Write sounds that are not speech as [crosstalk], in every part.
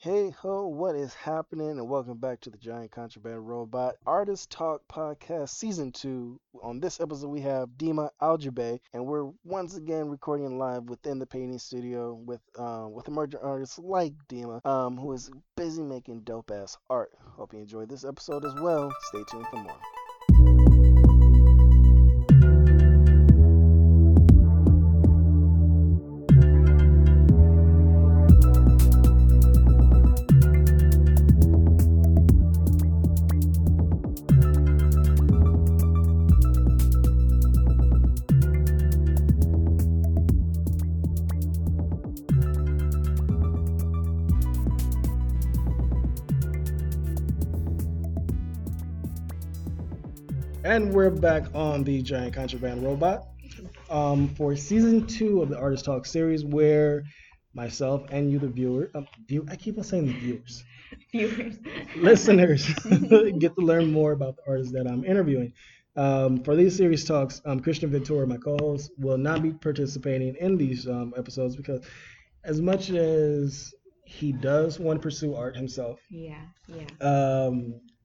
Hey ho, what is happening? And welcome back to the Giant Contraband Robot Artist Talk Podcast Season 2. On this episode, we have Dima Aljabe, and we're once again recording live within the painting studio with um, with emerging artists like Dima, um, who is busy making dope ass art. Hope you enjoyed this episode as well. Stay tuned for more. And we're back on the Giant Contraband Robot um, for season two of the Artist Talk series, where myself and you, the viewer, um, view, I keep on saying the viewers, viewers, listeners, [laughs] [laughs] get to learn more about the artists that I'm interviewing. Um, for these series talks, um, Christian Ventura, my co-host, will not be participating in these um, episodes because, as much as he does want to pursue art himself, Yeah, yeah.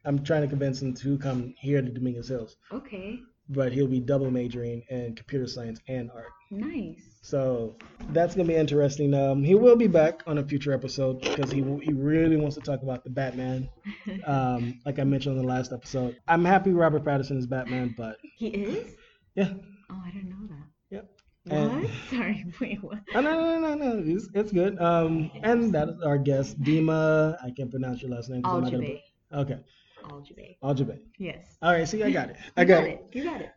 Um, I'm trying to convince him to come here to Dominguez Hills Okay, but he'll be double majoring in computer science and art. nice. So that's gonna be interesting. Um, he will be back on a future episode because he he really wants to talk about the Batman. [laughs] Um, like I mentioned in the last episode, I'm happy Robert Pattinson is Batman, but he is? yeah, Oh, I didn't know that. Yep. What? And- [laughs] Sorry, wait, what? oh, no, no, no, no, no, it's, it's good. Um, and that is our guest, Dima. I can't pronounce your last name. Aljabe. Okay, Aljabe. Aljabe. Yes. All right, see, I got it. I You got it. [laughs] it. You got it.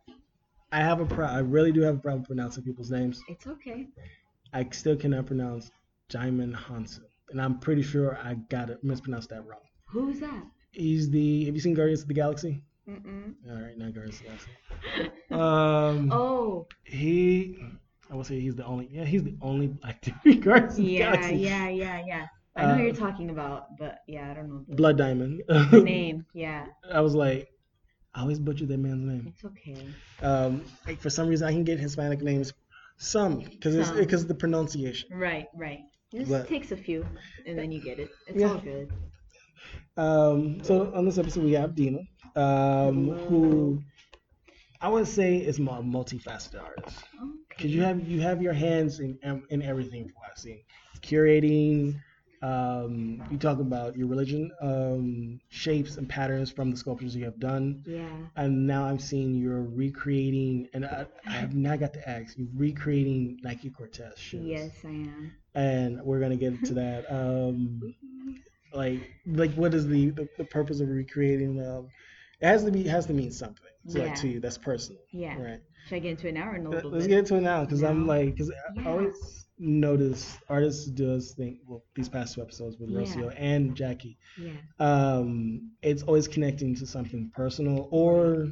I have a pro. I really do have a problem pronouncing people's names. It's okay. I still cannot pronounce Djimon Hounsou. And I'm pretty sure I got it mispronounced that wrong. Who's that? He's the have you seen Guardians of the Galaxy? Mm-mm. All right, not Guardians of the Galaxy. [laughs] Um oh, he I would say he's the only yeah, he's the only black dude Guardians of the Galaxy. yeah, yeah, yeah, yeah. I know Uh, you're talking about, but yeah, I don't know the, Blood Diamond. the [laughs] name. Yeah, I was like, I always butcher that man's name. it's okay. Um like for some reason I can get Hispanic names some because it's because the pronunciation. Right, right. It just But- takes a few, and then you get it. It's Yeah. all good. Um, so on this episode we have Dima, um, who I would say is a multifaceted artist because you have you have your hands in in everything from what I've seen, curating. Um, you talk about your religion, um, shapes and patterns from the sculptures you have done, Yeah. and now I'm seeing you're recreating, and I, I have not got to ask you recreating Nike Cortez shoes. Yes, I am. and we're gonna get into that. Um, like like what is the, the, the purpose of recreating um it has to be it has to mean something so like to you that's personal Yeah. right Should I get into it now or in a little let's bit? get into it now because i'm like because i always notice artists do this thing well these past two episodes with Yeah. rocio and jackie Yeah. um it's always connecting to something personal or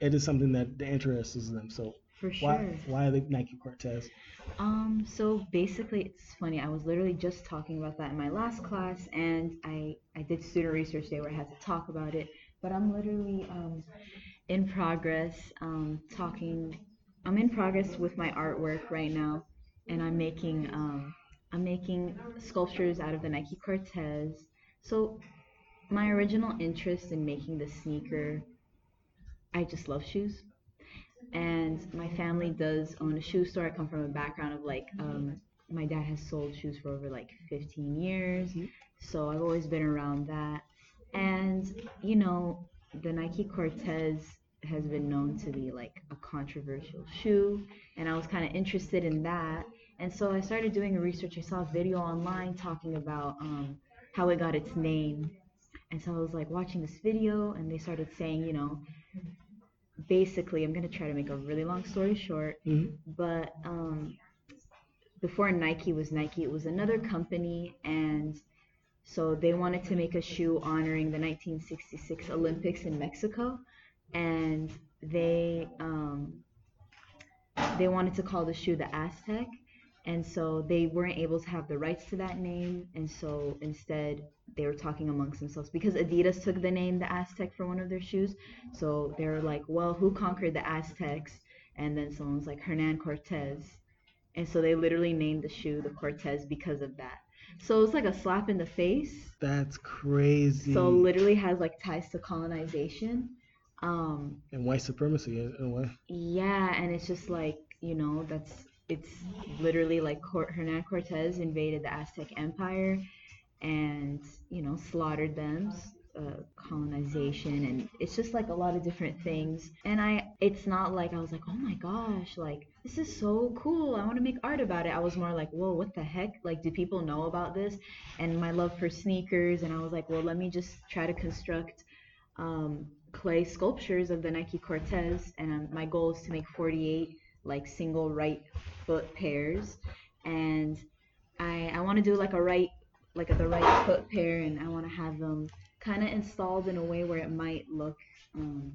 it is something that interests them so For sure. why why the nike cortez Um, so basically it's funny, I was literally just talking about that in my last class and I, I did student research day where I had to talk about it. But I'm literally um in progress, um talking I'm in progress with my artwork right now and I'm making um I'm making sculptures out of the Nike Cortez. So my original interest in making the sneaker I just love shoes and my family does own a shoe store. I come from a background of like, um, my dad has sold shoes for over like 15 years, Mhm. so I've always been around that. And you know, the Nike Cortez has been known to be like a controversial shoe, and I was kind of interested in that. And so I started doing research. I saw a video online talking about um, how it got its name. And so I was like watching this video, and they started saying, you know, basically, I'm gonna try to make a really long story short, Mhm. but um, before Nike was Nike, it was another company, and so they wanted to make a shoe honoring the 1966 Olympics in Mexico, and they um, they wanted to call the shoe the Aztec, and so they weren't able to have the rights to that name, and so instead they were talking amongst themselves because Adidas took the name the Aztec for one of their shoes, so they were like, well, who conquered the Aztecs? And then someone's like Hernan Cortez, and so they literally named the shoe the Cortez because of that. So it's like a slap in the face. That's crazy. So literally has like ties to colonization. Um, and white supremacy in, in a way. yeah, and it's just like you know that's it's literally like Hernan Cortez invaded the Aztec Empire, and you know slaughtered them. Uh, colonization and it's just like a lot of different things. And i it's not like i was like oh my gosh like this is so cool. I want to make art about it. I was more like whoa what the heck? Like do people know about this? And my love for sneakers and i was like well let me just try to construct um, clay sculptures of the nike cortez and um, my goal is to make 48 like single right foot pairs and i i want to do like a right like a, the right foot pair and i want to have them kind of installed in a way where it might look um,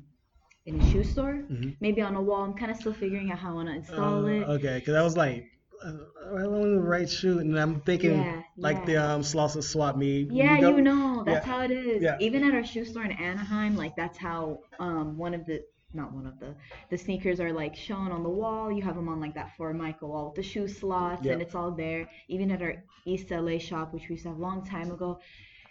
in a shoe store, Mhm. maybe on a wall. I'm kind of still figuring out how I want to install Uh, it. Okay, because I was like, uh, I want the right shoe, and I'm thinking Yeah, like the yeah. um Slauson Swap Meet. Yeah, you know, that's yeah, how it is. yeah. Even at our shoe store in Anaheim, like that's how um one of the not one of the the sneakers are like shown on the wall. You have them on like that Formica wall with the shoe slots, Yeah. and it's all there. Even at our East LA shop, which we used to have a long time ago,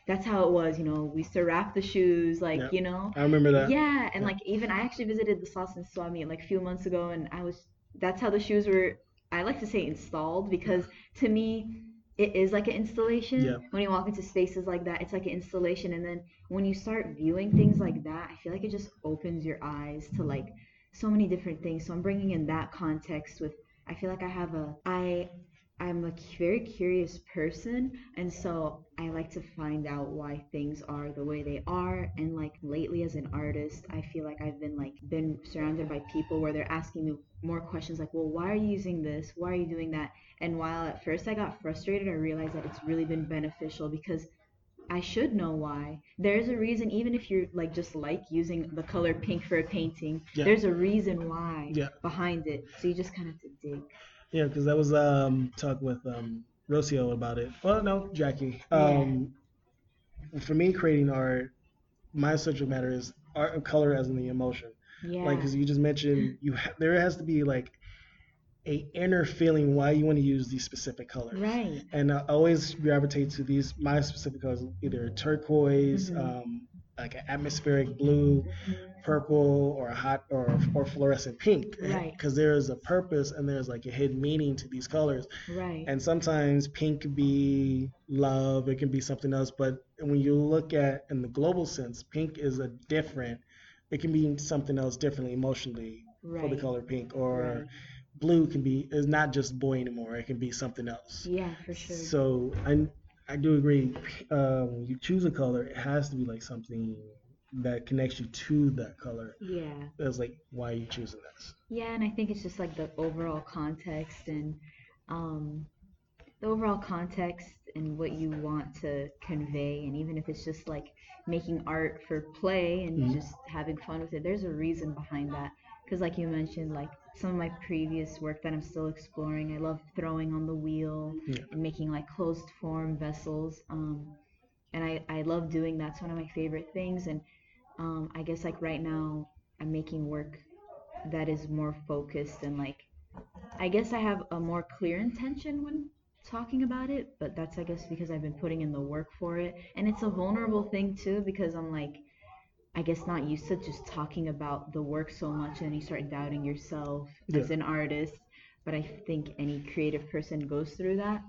that's how it was. You know, we used to wrap the shoes, like Yeah. you know. I remember that. Yeah, and Yeah. like even I actually visited the Slauson Swap Meet like a few months ago, and I was that's how the shoes were. I like to say installed because to me it is like an installation. Yeah. When you walk into spaces like that, it's like an installation, and then when you start viewing things like that, I feel like it just opens your eyes to like so many different things. So I'm bringing in that context with. I feel like I have a I I'm a very curious person, and so I like to find out why things are the way they are. And like lately, as an artist, I feel like I've been like been surrounded by people where they're asking me more questions, like, "Well, why are you using this? Why are you doing that?" And while at first I got frustrated, I realized that it's really been beneficial because I should know why. There's a reason, even if you're like just like using the color pink for a painting, Yeah. there's a reason why Yeah. behind it. So you just kind of have to dig. Yeah, because that was um talk with um Rocio about it. Well, no, Jackie. Yeah. Um, for me, creating art, my subject matter is art of color as in the emotion. Yeah. Like, because you just mentioned, you ha- there has to be like a inner feeling why you want to use these specific colors. right. And I always gravitate to these my specific colors, either turquoise, Mhm. um, like an atmospheric blue, purple, or a hot or or fluorescent pink. Right. Because there is a purpose and there's like a hidden meaning to these colors. Right. And sometimes pink can be love, it can be something else. But when you look at in the global sense, pink is a different. It can be something else differently emotionally for the color pink, or Right. blue can be is not just boy anymore. It can be something else. Yeah, for sure. So I I do agree. Uh, when you choose a color, it has to be like something that connects you to that color. yeah. It's like why are you choosing this? Yeah, and I think it's just like the overall context and um, the overall context and what you want to convey, and even if it's just like making art for play and Mhm. just having fun with it, there's a reason behind that. Because, like you mentioned, like some of my previous work that I'm still exploring, I love throwing on the wheel Yeah. and making like closed form vessels. Um, and I, I love doing that's one of my favorite things. And um, I guess like right now, I'm making work that is more focused and like I guess I have a more clear intention when talking about it, but that's I guess because I've been putting in the work for it. And it's a vulnerable thing too because I'm like I guess not used to just talking about the work so much and you start doubting yourself as an artist. But I think any creative person goes through that.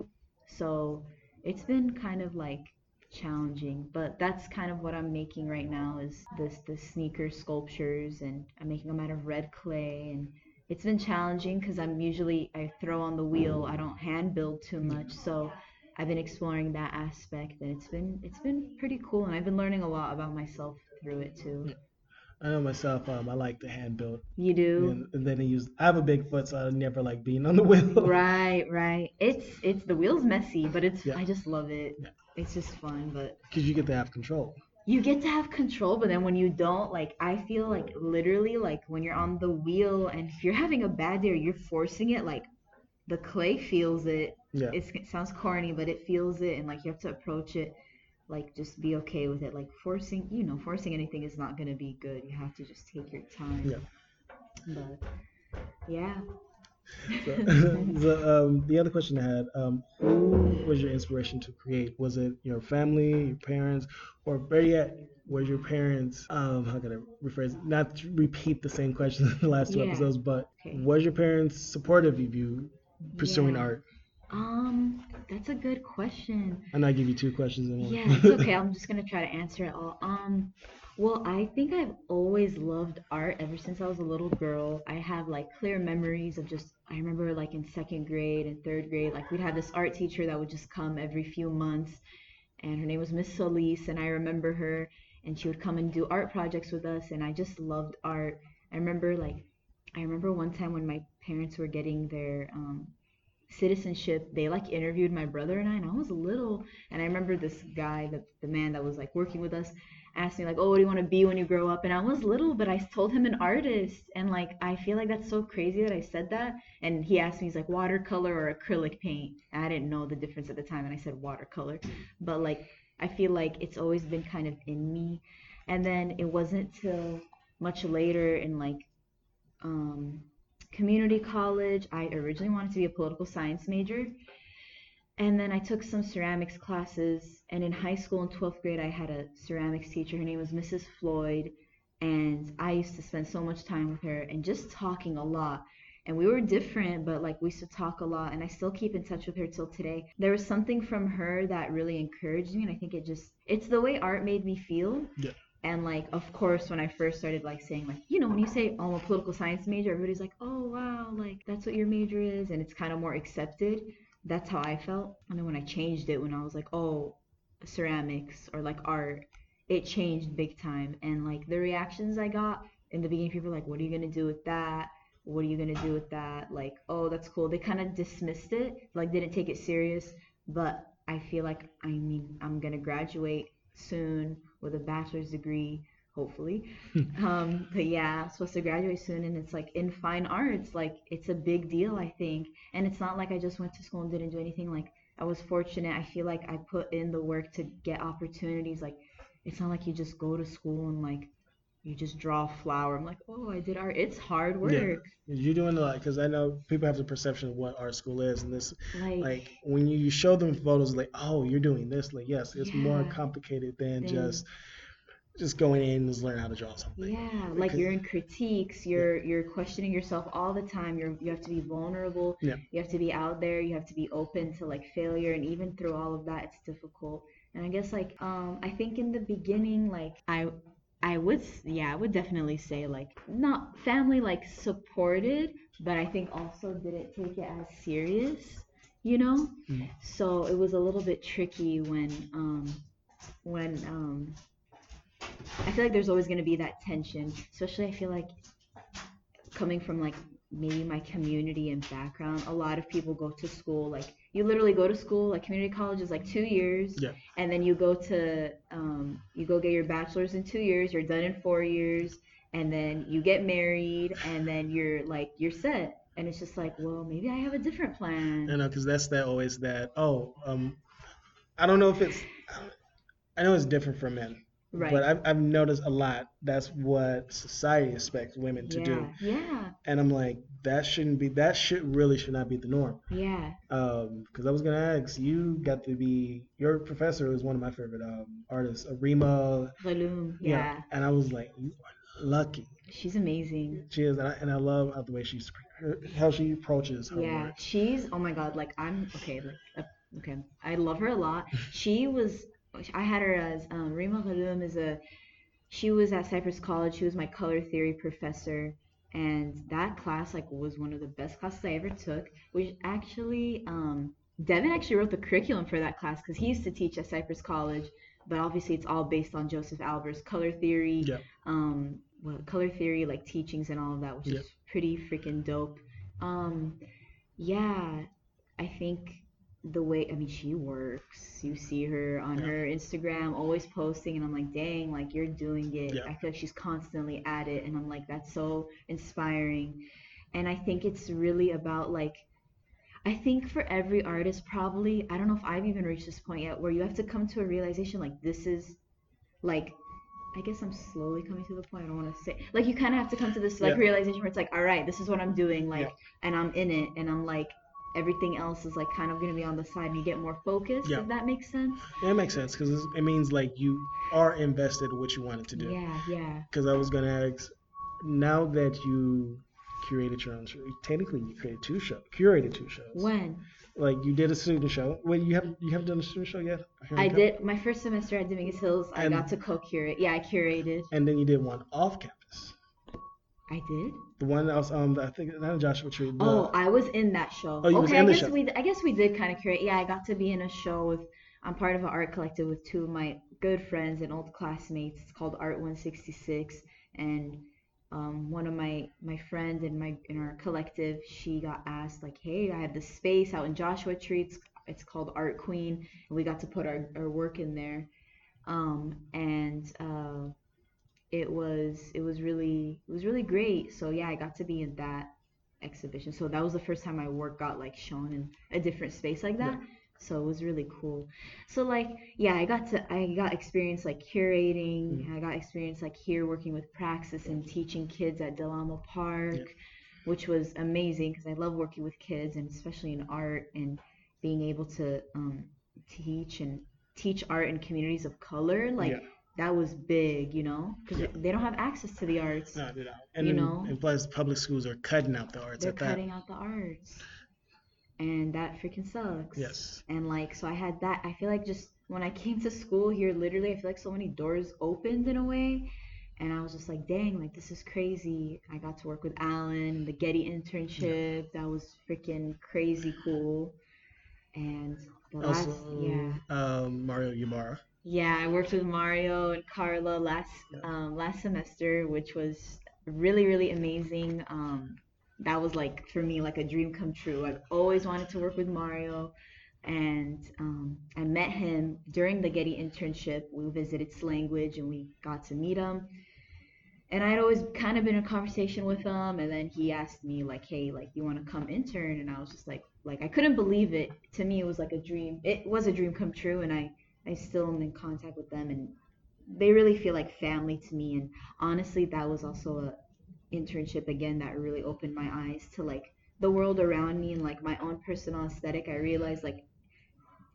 So it's been kind of like challenging but that's kind of what i'm making right now is this the sneaker sculptures and i'm making them out of red clay and it's been challenging because i'm usually i throw on the wheel i don't hand build too much so i've been exploring that aspect and it's been it's been pretty cool and i've been learning a lot about myself through it too I know myself. Um, I like the hand build. you do and, and then I use. I have a big foot, so I never like being on the [laughs] wheel. right right it's it's the wheel's messy but it's Yeah. i just love it Yeah. it's just fun but Because you get to have control. You get to have control but then when you don't like i feel like literally like when you're on the wheel and if you're having a bad day or you're forcing it like the clay feels it. Yeah. it's, it sounds corny but it feels it and like you have to approach it like just be okay with it. Like forcing you know forcing anything is not going to be good. You have to just take your time. Yeah. but yeah so, [laughs] the, um, the other question I had, um, who was your inspiration to create? Was it your family, your parents, or better yet, was your parents, um, how can I rephrase it? Not to repeat the same question in [laughs] the last two Yeah. episodes, but Okay. was your parents supportive of you pursuing Yeah. art? Um, that's a good question. And I give you two questions in one. Yeah, it's okay. [laughs] I'm just gonna try to answer it all. Um, well, I think I've always loved art ever since I was a little girl. I have like clear memories of just I remember like in second grade and third grade, like we'd have this art teacher that would just come every few months, and her name was Miss Solis, and I remember her, and she would come and do art projects with us, and I just loved art. I remember like I remember one time when my parents were getting their um citizenship, they like interviewed my brother and I, and I was little, and I remember this guy, the, the man that was like working with us, asked me like, "Oh, what do you want to be when you grow up?" And I was little, but I told him an artist, and like I feel like that's so crazy that I said that. And he asked me, he's like, watercolor or acrylic paint? And I didn't know the difference at the time, and I said watercolor. But like I feel like it's always been kind of in me. And then it wasn't till much later in like um, community college. I originally wanted to be a political science major. And then I took some ceramics classes. And in high school in 12th grade, I had a ceramics teacher. Her name was Mrs. Floyd. And I used to spend so much time with her and just talking a lot. And we were different, but like we used to talk a lot. And I still keep in touch with her till today. There was something from her that really encouraged me. And I think it just, it's the way art made me feel. Yeah. And like, of course, when I first started like saying like, you know, when you say oh, I'm a political science major, everybody's like, oh wow, like that's what your major is, and it's kind of more accepted. That's how I felt. And then when I changed it, when I was like, oh, ceramics or like art, it changed big time. And like the reactions I got in the beginning, people were like, what are you gonna do with that? What are you gonna do with that? Like, oh, that's cool. They kind of dismissed it, like didn't take it serious. But I feel like I mean I'm gonna graduate soon with a bachelor's degree, hopefully. [laughs] um, but yeah, I'm supposed to graduate soon, and it's like in fine arts, like it's a big deal, I think. And it's not like I just went to school and didn't do anything. Like I was fortunate. I feel like I put in the work to get opportunities. Like it's not like you just go to school and like you just draw a flower. I'm like, oh, I did art. It's hard work. Yeah. You're doing a lot because I know people have the perception of what art school is, and this Like, like when you show them photos, like oh, you're doing this. Like yes, it's more complicated than Than- just just going in and learn how to draw something. Yeah, like Because- you're in critiques, you're you're questioning yourself all the time. You're you have to be vulnerable. Yeah. You have to be out there. You have to be open to like failure, and even through all of that, it's difficult. And I guess like um I think in the beginning, like I I would yeah I would definitely say like not family like supported, but I think also didn't take it as serious, you know. Mhm. So it was a little bit tricky when um when um I feel like there's always going to be that tension, especially I feel like coming from like maybe my community and background, a lot of people go to school like you literally go to school like community college is like 2 years Yeah. and then you go to um you go get your bachelor's in 2 years, you're done in 4 years and then you get married and then you're like you're set and it's just like, well, maybe I have a different plan. I know because that's that always that oh um I don't know if it's I know it's different for men, right. but I've I've noticed a lot. That's what society expects women to yeah. do, Yeah. and I'm like that shouldn't be that should really should not be the norm. Yeah. Um, because I was gonna ask you got to be your professor was one of my favorite um artists, Arima. Volume. yeah. and I was like you are lucky. She's amazing. She is, and I, and I love how the way she's her, how she approaches her Yeah, work. she's oh my god, like I'm okay, like uh, okay, I love her a lot. [laughs] She was I had her as um, Rima Khalum is a she was at Cypress College. She was my color theory professor, and that class like was one of the best classes I ever took. Which actually, um, Devin actually wrote the curriculum for that class because he used to teach at Cypress College. But obviously, it's all based on Josef Albers' color theory, Yeah. um, well, color theory like teachings and all of that, which Yeah. is pretty freaking dope. Um, yeah, I think the way I mean she works. You see her on Yeah. her Instagram always posting and I'm like, "Dang, like you're doing it." Yeah. I feel like she's constantly at it and I'm like, "That's so inspiring." And I think it's really about like I think for every artist probably, I don't know if I've even reached this point yet where you have to come to a realization like this is like I guess I'm slowly coming to the point. I don't want to say like you kind of have to come to this like Yeah. realization where it's like, all right, this is what I'm doing, like, and I'm in it, and I'm like, everything else is like kind of gonna be on the side, and you get more focused. Yeah. If that makes sense. Yeah, it makes sense because it means like you are invested in what you wanted to do. Yeah, yeah. Because I was gonna ask, now that you curated your own show, technically you created two shows, curated two shows. When Like you did a student show. Wait, you haven't you haven't done a student show yet? I did my first semester at Dominguez Hills, I got to co-curate. Yeah, I curated. And then you did one off campus. I did. The one that was um I think not Joshua Tree. But, Oh, I was in that show. Oh, you was okay, in I guess show. we I guess we did kind of create. Yeah, I got to be in a show with I'm part of an art collective with two of my good friends and old classmates. It's called Art 166 and um, one of my my friends in my in our collective, she got asked like, "Hey, I have this space out in Joshua Tree. It's, it's called Art Queen, and we got to put our, our work in there." Um, and uh, it was it was really it was really great. So yeah, I got to be in that exhibition. So that was the first time my work got like shown in a different space like that. So it was really cool. So like yeah, I got to I got experience like curating. Mm. I got experience like here working with Praxis and teaching kids at Del Amo Park, Yeah. which was amazing because I love working with kids and especially in art and being able to um, teach and teach art in communities of color. Like Yeah. That was big, you know, because Yeah. they don't have access to the arts. No, they don't. And You then, know? and plus public schools are cutting out the arts They're at that. cutting out the arts, and that freaking sucks. Yes. And like, so I had that. I feel like just when I came to school here, literally, I feel like so many doors opened in a way. And I was just like, dang, like this is crazy. I got to work with Alan, the Getty internship. That was freaking crazy cool. And the last, Also, yeah, um, Mario Ybarra. Yeah, I worked with Mario and Karla last um, last semester, which was really really amazing. Um, that was like for me like a dream come true. I've always wanted to work with Mario, and um, I met him during the Getty internship. We visited Slanguage and we got to meet him. And I'd always kind of been in conversation with him, and then he asked me like, "Hey, like, you want to come intern?" And I was just like, like I couldn't believe it. To me, it was like a dream. It was a dream come true, and I I still am in contact with them, and they really feel like family to me. And honestly, that was also a internship again that really opened my eyes to like the world around me and like my own personal aesthetic. I realized like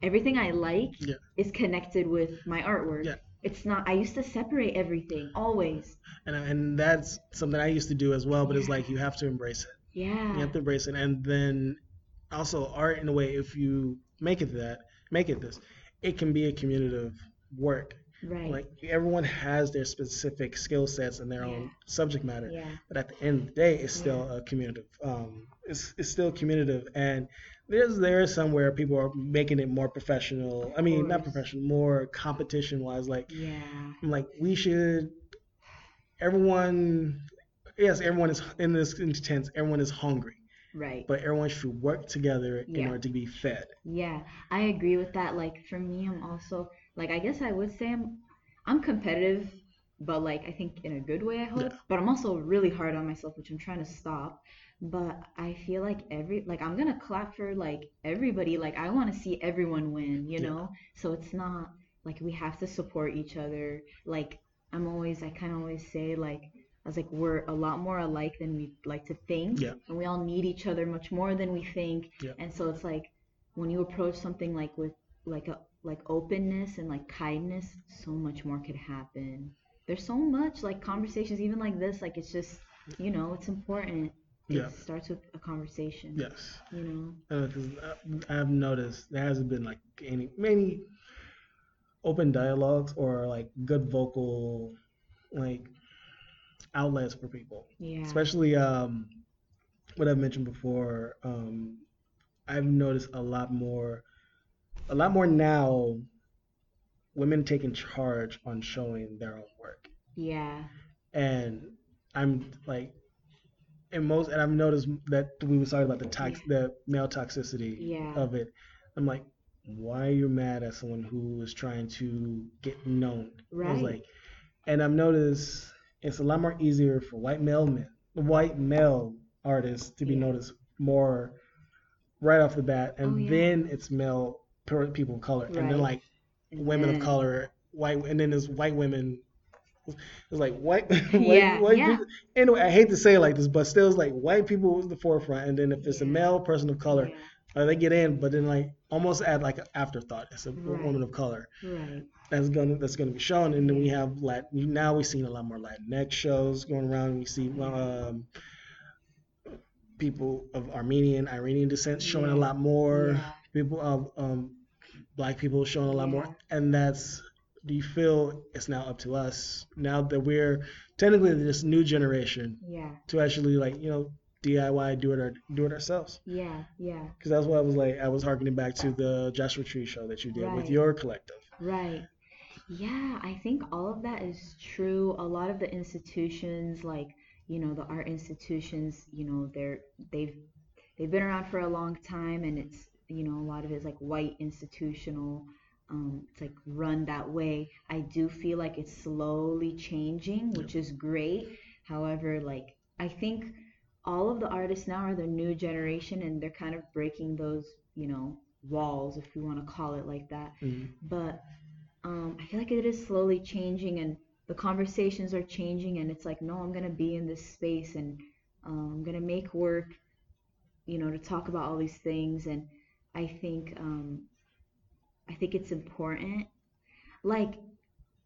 everything I like Yeah. is connected with my artwork. Yeah. It's not. I used to separate everything always. And and that's something I used to do as well, but it's like you have to embrace it. Yeah. You have to embrace it, and then also art in a way. If you make it that, make it this, it can be a communicative work. Right. Like everyone has their specific skill sets and their own subject matter, yeah. but at the end of the day, it's still a communicative. Um, it's it's still communicative, and there's there's somewhere people are making it more professional. I mean, not professional, more competition wise. Like Yeah. I'm like, we should. Everyone, yes, everyone is in this intense. Everyone is hungry, Right. but everyone should work together in order to be fed. Yeah, I agree with that. Like for me, I'm also like I guess I would say I'm I'm competitive, but like I think in a good way, I hope. Yeah. But I'm also really hard on myself, which I'm trying to stop. But I feel like every like I'm gonna clap for like everybody. Like I want to see everyone win, you Yeah. know? So it's not like we have to support each other. Like I'm always I kind of always say like I was like we're a lot more alike than we like to think, Yeah. and we all need each other much more than we think. Yeah. And so it's like when you approach something like with like a like openness and like kindness, so much more could happen. There's so much like conversations, even like this, like it's just you know, it's important. Yeah. It starts with a conversation. Yes. You know. Uh, I've noticed there hasn't been like any many open dialogues or like good vocal like outlets for people. Yeah. Especially um, what I've mentioned before. Um, I've noticed a lot more, a lot more now. Women taking charge on showing their own work, Yeah. and I'm like, and most, and I've noticed that we were talking about the tox, the male toxicity Yeah. of it. I'm like, why are you mad at someone who is trying to get known? I was Right. like, and I've noticed it's a lot more easier for white male men, white male artists to be Yeah. noticed more right off the bat, and Oh, yeah. then it's male people of color, and then like women then- of color, white, and then there's white women it's like white, [laughs] white, Yeah, white yeah. people. Anyway, I hate to say it like this, but still, it's like white people was the forefront, and then if it's a male person of color, Yeah, they get in, but then like almost add like an afterthought. It's a Right. woman of color right. that's gonna that's gonna be shown, and then we have Lat. Now we've seen a lot more Latinx shows going around. We see um, people of Armenian, Iranian descent showing a lot more. Yeah. People of um, black people showing a lot Yeah. more, and that's. Do you feel it's now up to us now that we're technically this new generation Yeah, to actually like you know DIY do it do it ourselves? yeah, yeah. Because that's what I was like. I was harkening back to the Joshua Tree show that you did with your collective. Right. Yeah, I think all of that is true. A lot of the institutions, like, you know, the art institutions, you know, they're they've they've been around for a long time and it's, you know, a lot of it is like white institutional um it's like run that way. I do feel like it's slowly changing, which is great. However, like I think all of the artists now are the new generation and they're kind of breaking those, you know, walls if you want to call it like that Mhm. but um, I feel like it is slowly changing and the conversations are changing and it's like no I'm gonna be in this space and um, I'm gonna make work you know to talk about all these things and I think um, I think it's important like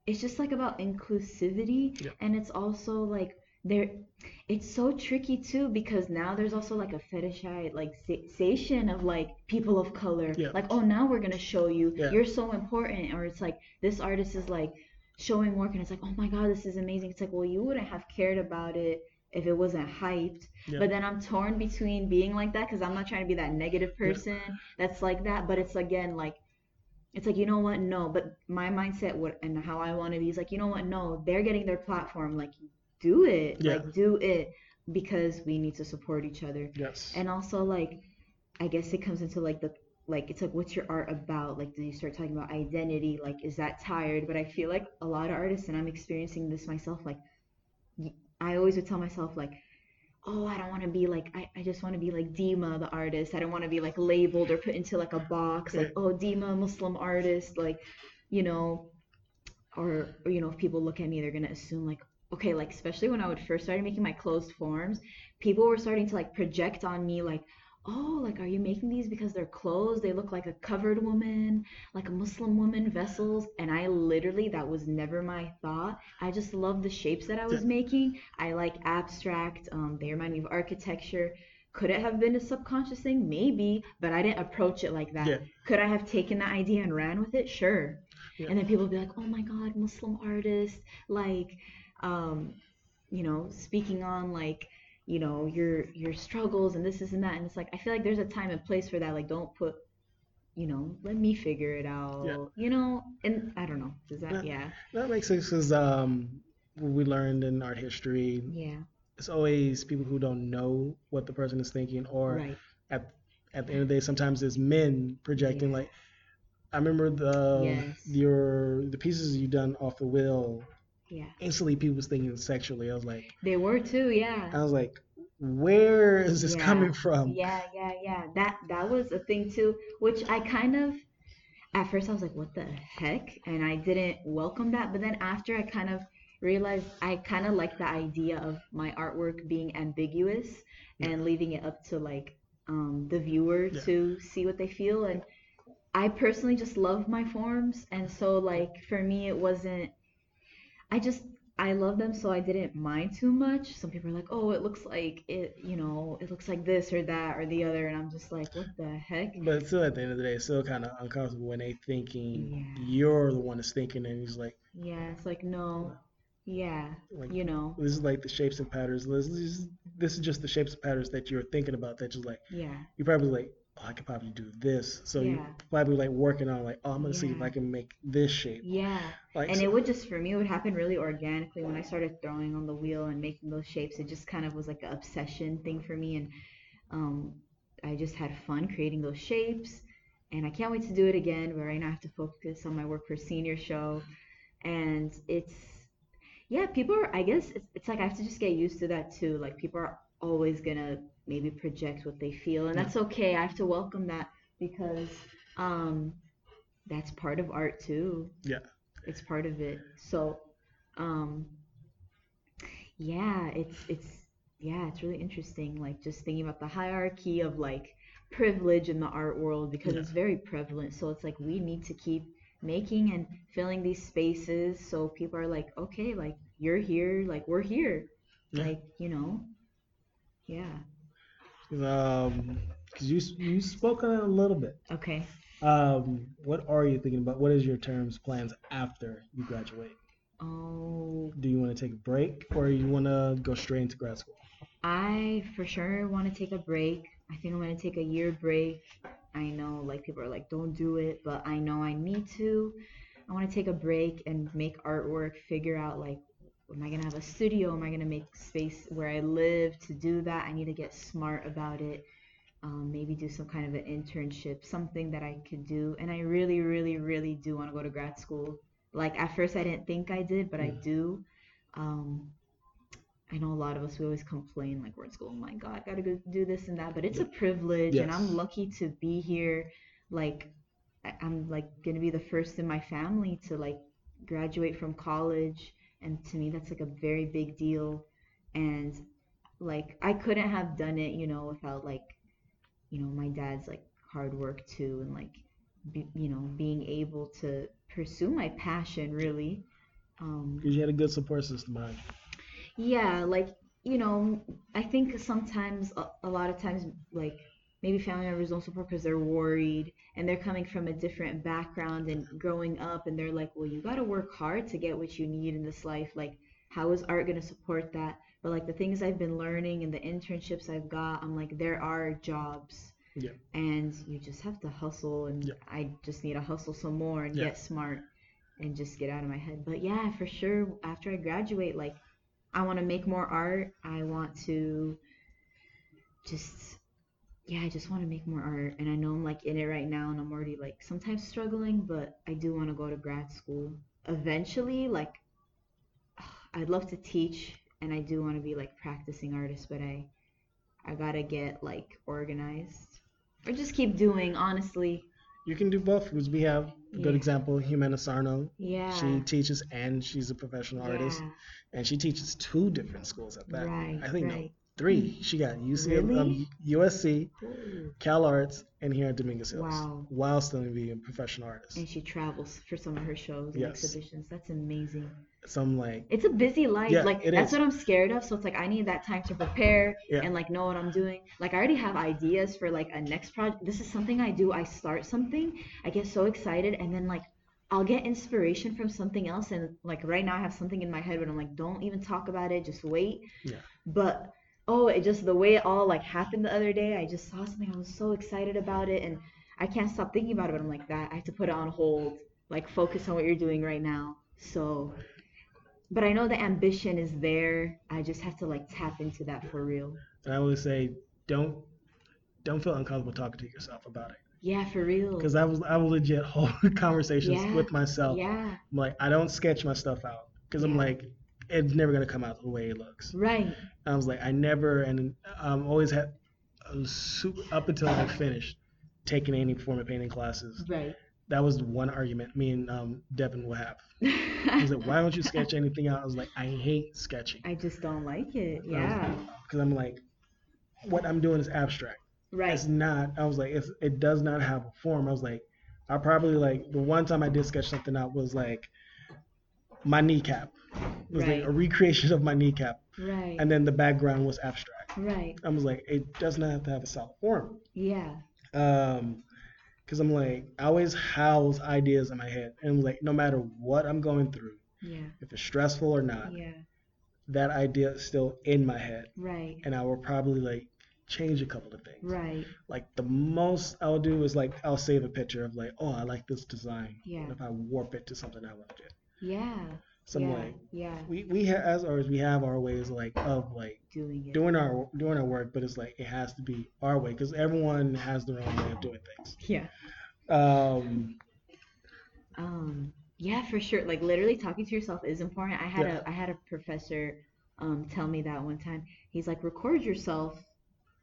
it's just like about inclusivity Yeah. and it's also like there it's so tricky too because now there's also like a fetishized like sensation of like people of color. Yeah. like oh now we're gonna show you. Yeah. you're so important. Or it's like this artist is like showing work and it's like oh my god this is amazing. It's like well you wouldn't have cared about it if it wasn't hyped. Yeah. but then i'm torn between being like that because i'm not trying to be that negative person that's like that. But it's again like it's like you know what? No. But my mindset and how i want to be is like you know what? No. They're getting their platform. Like do it Yeah. like do it because we need to support each other. Yes. and also like i guess it comes into like the like it's like what's your art about? Like do you start talking about identity? Like is that tired? But i feel like a lot of artists and i'm experiencing this myself like i always would tell myself like oh i don't want to be like i, I just want to be like dima the artist. I don't want to be like labeled or put into like a box like oh dima muslim artist like you know or, or you know if people look at me they're gonna assume like okay like especially when i would first started making my closed forms people were starting to like project on me like oh like are you making these because they're closed they look like a covered woman like a muslim woman vessels. And i literally that was never my thought. I just love the shapes that i was Yeah. making. I like abstract um, they remind me of architecture. Could it have been a subconscious thing? Maybe but i didn't approach it like that. Yeah. could i have taken that idea and ran with it? Sure. Yeah. and then people would be like oh my god muslim artist like um you know speaking on like you know your your struggles and this is and that and it's like i feel like there's a time and place for that like don't put you know let me figure it out Yeah. you know and i don't know does that yeah That makes sense because um, what we learned in art history, yeah it's always people who don't know what the person is thinking, or right at at the end of the day, sometimes it's men projecting. Yeah. Like I remember the Yes. your the pieces you've done off the wheel. Yeah Instantly, people was thinking sexually. I was like, they were too yeah I was like, where is this Yeah. coming from? Yeah, yeah, yeah. That that was a thing too, which I kind of at first I was like, what the heck? And I didn't welcome that. But then after I kind of realized I kind of like the idea of my artwork being ambiguous and leaving it up to like um, the viewer Yeah. to see what they feel. And I personally just love my forms. And so like for me it wasn't I just I love them so I didn't mind too much. Some people are like, "Oh, it looks like it, you know, it looks like this or that or the other," and I'm just like, "What the heck?" But still, at the end of the day, it's still kind of uncomfortable when they thinking Yeah. you're the one that's thinking, and he's like, Yeah, it's like no, yeah, like you know, this is like the shapes and patterns. This is this is just the shapes and patterns that you're thinking about. That just like yeah, you probably like, oh, I could probably do this. So you probably like working on like, oh, I'm gonna see if I can make this shape. yeah. Like, And so- it would just for me it would happen really organically when I started throwing on the wheel and making those shapes. It just kind of was like an obsession thing for me, and um, I just had fun creating those shapes. And I can't wait to do it again. But right now I have to focus on my work for senior show, and it's yeah, people are. I guess it's, it's like I have to just get used to that too. Like people are always gonna maybe project what they feel, and that's okay. I have to welcome that because um, that's part of art too yeah, it's part of it. So, Um, yeah, it's it's yeah, it's really interesting. Like just thinking about the hierarchy of like privilege in the art world because Yeah. it's very prevalent. So it's like we need to keep making and filling these spaces so people are like, okay, like you're here, like we're here, Yeah. like you know, yeah. Um, because you you spoke on it a little bit. Okay. Um, what are you thinking about? What is your terms plans after you graduate? Oh, Do you want to take a break or you want to go straight into grad school? I for sure want to take a break. I think I'm gonna take a year break. I know like people are like, don't do it, but I know I need to. I want to take a break and make artwork, figure out like, am I gonna have a studio? Am I gonna make space where I live to do that? I need to get smart about it. Um, maybe do some kind of an internship, something that I could do. And I really, really, really do want to go to grad school. Like at first I didn't think I did, but I Mm. do. Um, I know a lot of us we always complain like we're in school. Oh my God, gotta go do this and that, but it's a privilege, and I'm lucky to be here. Like I'm like gonna be the first in my family to like graduate from college, and to me that's like a very big deal. And like I couldn't have done it, you know, without like, you know, my dad's like hard work too, and like, be, you know, being able to pursue my passion really. Um, Because you had a good support system behind you. yeah, like, you know, I think sometimes, a, a lot of times, like, maybe family members don't support because they're worried and they're coming from a different background and growing up and they're like, well, you got to work hard to get what you need in this life. Like, how is art going to support that? But, like, the things I've been learning and the internships I've got, I'm like, there are jobs. Yeah. And you just have to hustle, and Yeah. I just need to hustle some more and Yeah. get smart and just get out of my head. But yeah, for sure, after I graduate, like, I want to make more art. I want to just, yeah, I just want to make more art. And I know I'm like in it right now and I'm already like sometimes struggling, but I do want to go to grad school. Eventually, like, [sighs] I'd love to teach and I do want to be like practicing artist, but I, I gotta get like organized or just keep doing, honestly. You can do both because we have a good Yeah. example, Jimena Sarno. Yeah. She teaches and she's a professional artist. And she teaches two different schools at that. Right. I think no, right. Three. She got UC, um, USC, Ooh. Cal Arts, and here at Dominguez Hills. Wow. While still being a professional artist. And she travels for some of her shows and Yes. exhibitions. That's amazing. So I'm like, It's a busy life. Yeah, like that's is. what I'm scared of. So it's like I need that time to prepare Yeah. and like know what I'm doing. Like I already have ideas for like a next project. This is something I do. I start something, I get so excited, and then like I'll get inspiration from something else. And like right now I have something in my head, but I'm like, don't even talk about it. Just wait. Yeah. But oh, it just the way it all like happened the other day. I just saw something. I was so excited about it, and I can't stop thinking about it. But I'm like that. I have to put it on hold. Like focus on what you're doing right now. So but I know the ambition is there. I just have to like tap into that for real. and I always say, don't don't feel uncomfortable talking to yourself about it. Yeah, for real. Because I was I will legit [laughs] hold conversations Yeah. with myself. Yeah, I'm like, I don't sketch my stuff out because I'm like, it's never gonna come out the way it looks. right. I was like, I never, and um, always had, super, up until I finished taking any form of painting classes. Right. That was the one argument me and um, Devin would have. [laughs] He was like, why don't you sketch anything out? I was like, I hate sketching. I just don't like it. Yeah. Because I'm like, what I'm doing is abstract. Right. It's not, I was like, it's, it does not have a form. I was like, I probably like, the one time I did sketch something out was like my kneecap. It was like a recreation of my kneecap. Right. And then the background was abstract. Right. I was like, it does not have to have a solid form. Yeah. Um, because I'm like, I always house ideas in my head, and like, no matter what I'm going through, Yeah. if it's stressful or not, Yeah. that idea is still in my head, Right. and I will probably like change a couple of things. Right. Like the most I'll do is like I'll save a picture of like, oh, I like this design. Yeah. And if I warp it to something I want it. Yeah. So I'm yeah. like, yeah. we we ha- as artists we have our ways like of like Doing it. doing our doing our work, but it's like it has to be our way because everyone has their own way of doing things. Yeah. Um, Um, yeah, for sure. Like literally talking to yourself is important. I had Yeah. a I had a professor um tell me that one time. He's like, record yourself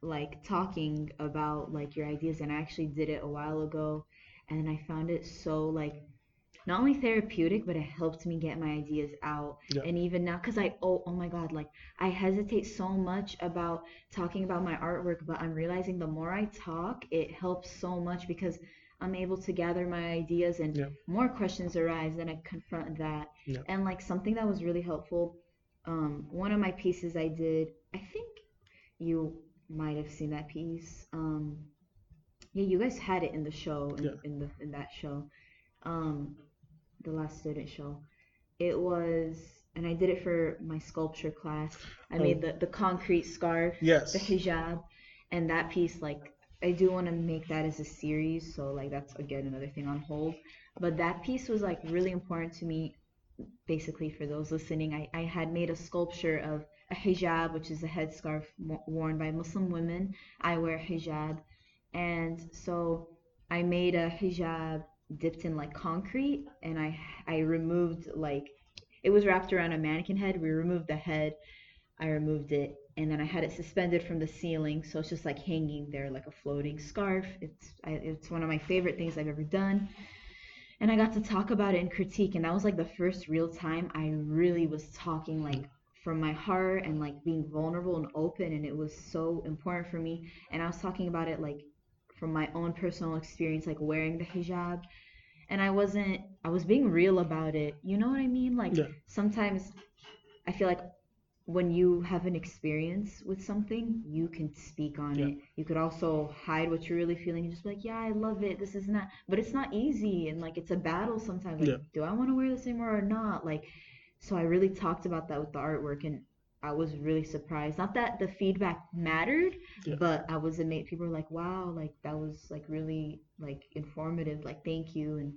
like talking about like your ideas and I actually did it a while ago and I found it so like not only therapeutic, but it helped me get my ideas out. Yeah. And even now, because I oh oh my god, like I hesitate so much about talking about my artwork, but I'm realizing the more I talk, it helps so much because I'm able to gather my ideas and Yeah. more questions arise, then I confront that. Yeah. And like something that was really helpful, um, one of my pieces I did, I think you might have seen that piece. Um, yeah, you guys had it in the show, in, Yeah. in the in that show, um, the last student show. It was, and I did it for my sculpture class. I Oh. made the the concrete scarf, Yes. the hijab, and that piece. Like, I do want to make that as a series, so like that's again another thing on hold. But that piece was like really important to me. Basically, for those listening, I, I had made a sculpture of a hijab, which is a headscarf worn by Muslim women. I wear hijab, and so I made a hijab dipped in like concrete, and I I removed like it was wrapped around a mannequin head. We removed the head. I removed it, and then I had it suspended from the ceiling, so it's just like hanging there like a floating scarf. It's I, it's one of my favorite things I've ever done. And I got to talk about it in critique, and that was like the first real time I really was talking like from my heart and like being vulnerable and open, and it was so important for me. And I was talking about it like from my own personal experience, like wearing the hijab. And I wasn't, I was being real about it. You know what I mean? Like Yeah. sometimes I feel like when you have an experience with something, you can speak on Yeah. it. You could also hide what you're really feeling and just be like, yeah, I love it. This is not, but it's not easy. And like, it's a battle sometimes. Like, Yeah. do I want to wear this anymore or not? Like, so I really talked about that with the artwork and I was really surprised. Not that the feedback mattered, Yeah. but I was amazed. People were like, wow, like that was like really like informative. Like, thank you. And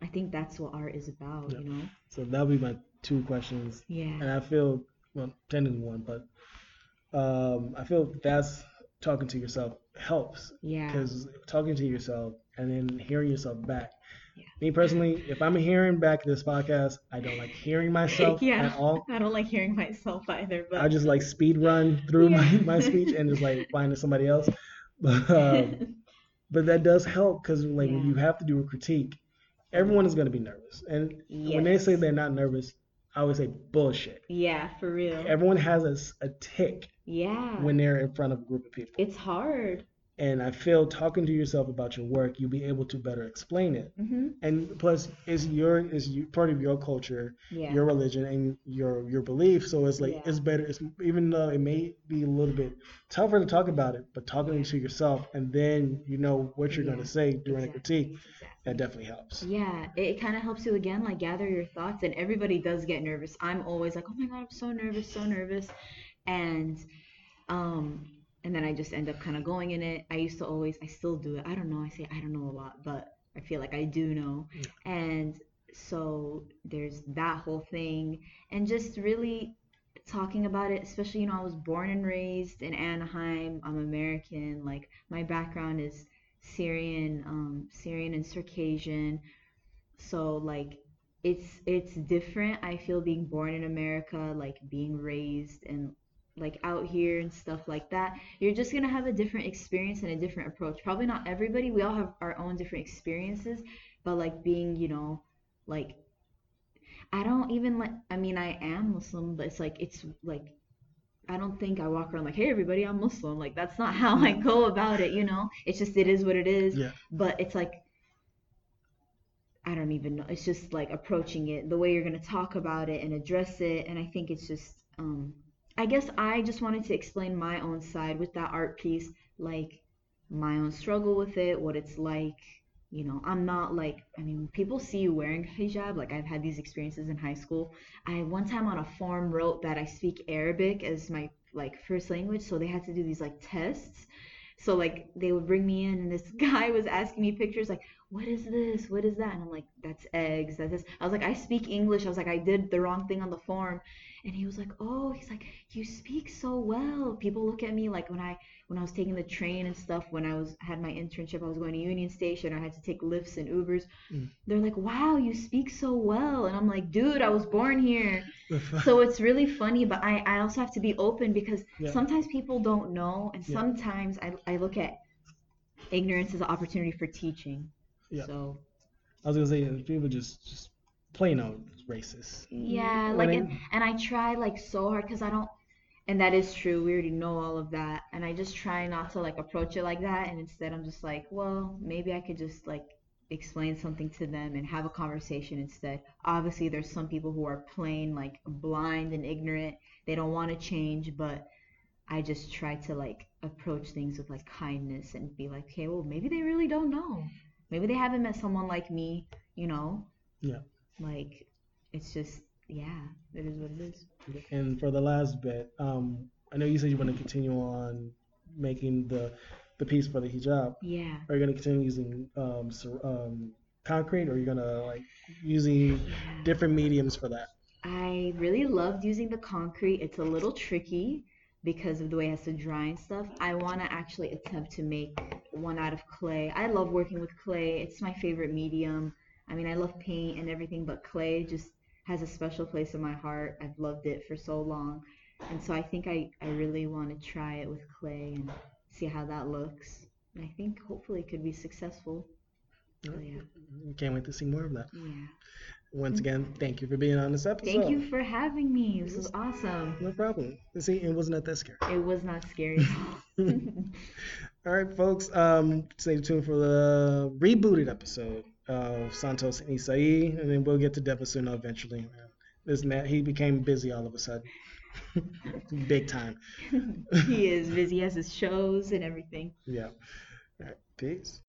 I think that's what art is about, Yeah. you know? So that'll be my two questions. Yeah. And I feel, well, technically one, but um, I feel that's talking to yourself helps Yeah. because talking to yourself and then hearing yourself back. Yeah. Me personally, if I'm hearing back this podcast, I don't like hearing myself [laughs] Yeah. at all. I don't like hearing myself either, but I just like speed run through Yeah. my, my speech and just like finding somebody else. [laughs] But, um, [laughs] but that does help because like when you have to do a critique, everyone is going to be nervous. And when they say they're not nervous, I always say bullshit. yeah, for real. Everyone has a, a tick yeah. when they're in front of a group of people. it's hard. And I feel talking to yourself about your work, you'll be able to better explain it. hmm And plus, is your is you, part of your culture, Yeah. your religion, and your your belief. So it's like Yeah. it's better. It's even though it may be a little bit tougher to talk about it, but talking to yourself, and then you know what you're Yeah. going to say during a critique. exactly. That definitely helps. Yeah, it, it kind of helps you again, like gather your thoughts. And everybody does get nervous. I'm always like, oh my God, I'm so nervous, so nervous. And, um, and then I just end up kind of going in it. I used to always, I still do it. I don't know. I say I don't know a lot, but I feel like I do know. And so there's that whole thing. And just really talking about it, especially, you know, I was born and raised in Anaheim. I'm American. Like, my background is Syrian, um, Syrian and Circassian. So like it's it's different. I feel being born in America, like being raised and like out here and stuff like that. You're just gonna have a different experience and a different approach. Probably not everybody. We all have our own different experiences, but like being, you know, like I don't even like. I mean, I am Muslim, but it's like it's like I don't think I walk around like, hey, everybody, I'm Muslim. Like, that's not how I go about it, you know? It's just, it is what it is. Yeah. But it's like, I don't even know. It's just like approaching it, the way you're going to talk about it and address it. And I think it's just, um, I guess I just wanted to explain my own side with that art piece, like my own struggle with it, what it's like. You know, I'm not like, I mean, people see you wearing hijab. Like, I've had these experiences in high school. I one time on a form wrote that I speak Arabic as my like first language, so they had to do these like tests. So like they would bring me in, and this [laughs] guy was asking me pictures, like, "What is this? What is that?" And I'm like, "That's eggs. That's this." I was like, "I speak English." I was like, "I did the wrong thing on the form," and he was like, "Oh," he's like, "You speak so well." People look at me like when I when I was taking the train and stuff. When I was had my internship, I was going to Union Station. I had to take Lyfts and Ubers. Mm. They're like, "Wow, you speak so well," and I'm like, "Dude, I was born here." so it's really funny but I, I also have to be open because Yeah. sometimes people don't know and Yeah. sometimes I, I look at ignorance as an opportunity for teaching Yeah. so I was gonna say uh, people just just plain old racist. Yeah, When like it- and, and I try like so hard because I don't and that is true. We already know all of that. And I just try not to like approach it like that and instead I'm just like, well, maybe I could just like explain something to them and have a conversation instead. Obviously there's some people who are plain like blind and ignorant. They don't want to change, but I just try to like approach things with like kindness and be like, okay, well, maybe they really don't know. Maybe they haven't met someone like me, you know? Yeah. Like, it's just, yeah, it is what it is. And for the last bit, um, I know you said you want to continue on making the the piece for the hijab. Yeah. Are you gonna continue using um, um, concrete, or are you gonna like using yeah. different mediums for that? I really loved using the concrete. It's a little tricky because of the way it has to dry and stuff. I want to actually attempt to make one out of clay. I love working with clay. It's my favorite medium. I mean, I love paint and everything, but clay just has a special place in my heart. I've loved it for so long. And so I think I, I really want to try it with clay and see how that looks. And I think hopefully it could be successful. So yeah. Can't wait to see more of that. Yeah. Once again, thank you for being on this episode. Thank you for having me. This was awesome. No problem. See, it was not that scary. It was not scary all. [laughs] All right, folks. Um, stay tuned for the rebooted episode of Santos and Isai, and then we'll get to Devasuno eventually. This man, he became busy all of a sudden, [laughs] big time. [laughs] he is busy. He has his shows and everything. Yeah. All right. Peace.